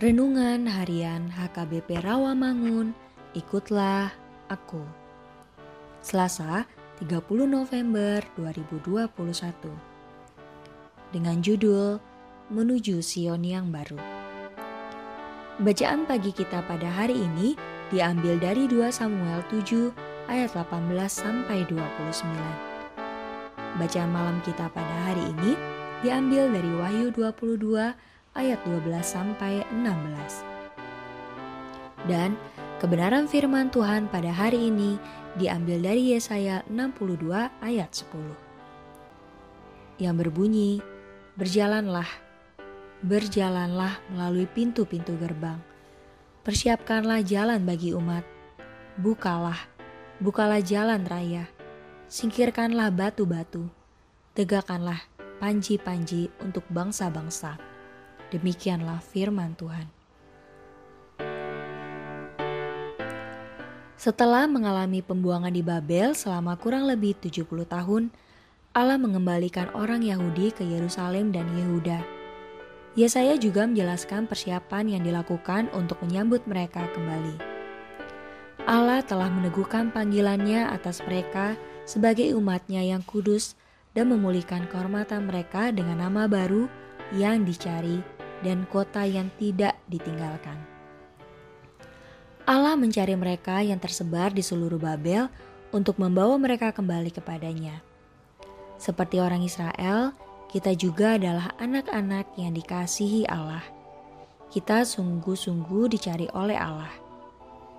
Renungan Harian HKBP Rawamangun, ikutlah aku. Selasa, 30 November 2021. Dengan judul Menuju Sion yang Baru. Bacaan pagi kita pada hari ini diambil dari 2 Samuel 7 ayat 18 sampai 29. Bacaan malam kita pada hari ini diambil dari Wahyu 22 ayat 12 sampai 16. Dan kebenaran firman Tuhan pada hari ini diambil dari Yesaya 62 ayat 10. Yang berbunyi, Berjalanlah, berjalanlah melalui pintu-pintu gerbang. Persiapkanlah jalan bagi umat. Bukalah, bukalah jalan raya. Singkirkanlah batu-batu. Tegakkanlah panji-panji untuk bangsa-bangsa. Demikianlah firman Tuhan. Setelah mengalami pembuangan di Babel selama kurang lebih 70 tahun, Allah mengembalikan orang Yahudi ke Yerusalem dan Yehuda. Yesaya juga menjelaskan persiapan yang dilakukan untuk menyambut mereka kembali. Allah telah meneguhkan panggilannya atas mereka sebagai umatnya yang kudus dan memulihkan kehormatan mereka dengan nama baru yang dicari dan kota yang tidak ditinggalkan. Allah mencari mereka yang tersebar di seluruh Babel untuk membawa mereka kembali kepadanya. Seperti orang Israel, kita juga adalah anak-anak yang dikasihi Allah. Kita sungguh-sungguh dicari oleh Allah.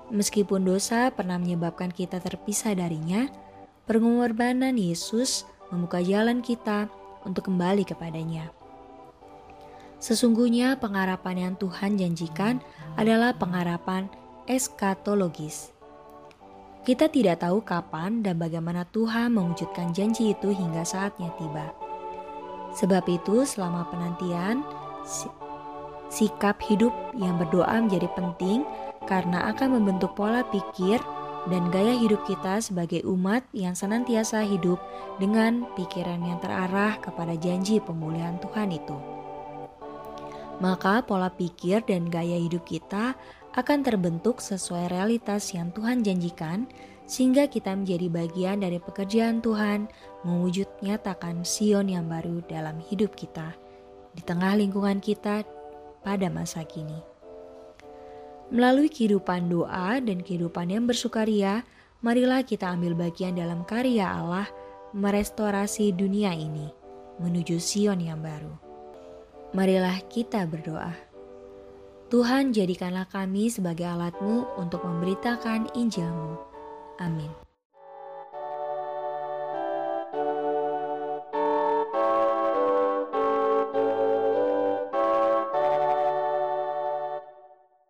Meskipun dosa pernah menyebabkan kita terpisah darinya, pengorbanan Yesus membuka jalan kita untuk kembali kepadanya. Sesungguhnya pengharapan yang Tuhan janjikan adalah pengharapan eskatologis. Kita tidak tahu kapan dan bagaimana Tuhan mewujudkan janji itu hingga saatnya tiba. Sebab itu, selama penantian, sikap hidup yang berdoa menjadi penting karena akan membentuk pola pikir dan gaya hidup kita sebagai umat yang senantiasa hidup dengan pikiran yang terarah kepada janji pemulihan Tuhan itu maka pola pikir dan gaya hidup kita akan terbentuk sesuai realitas yang Tuhan janjikan, sehingga kita menjadi bagian dari pekerjaan Tuhan mewujud nyatakan Sion yang baru dalam hidup kita, di tengah lingkungan kita pada masa kini. Melalui kehidupan doa dan kehidupan yang bersukaria, marilah kita ambil bagian dalam karya Allah merestorasi dunia ini menuju Sion yang baru. Marilah kita berdoa. Tuhan jadikanlah kami sebagai alatmu untuk memberitakan Injilmu. Amin.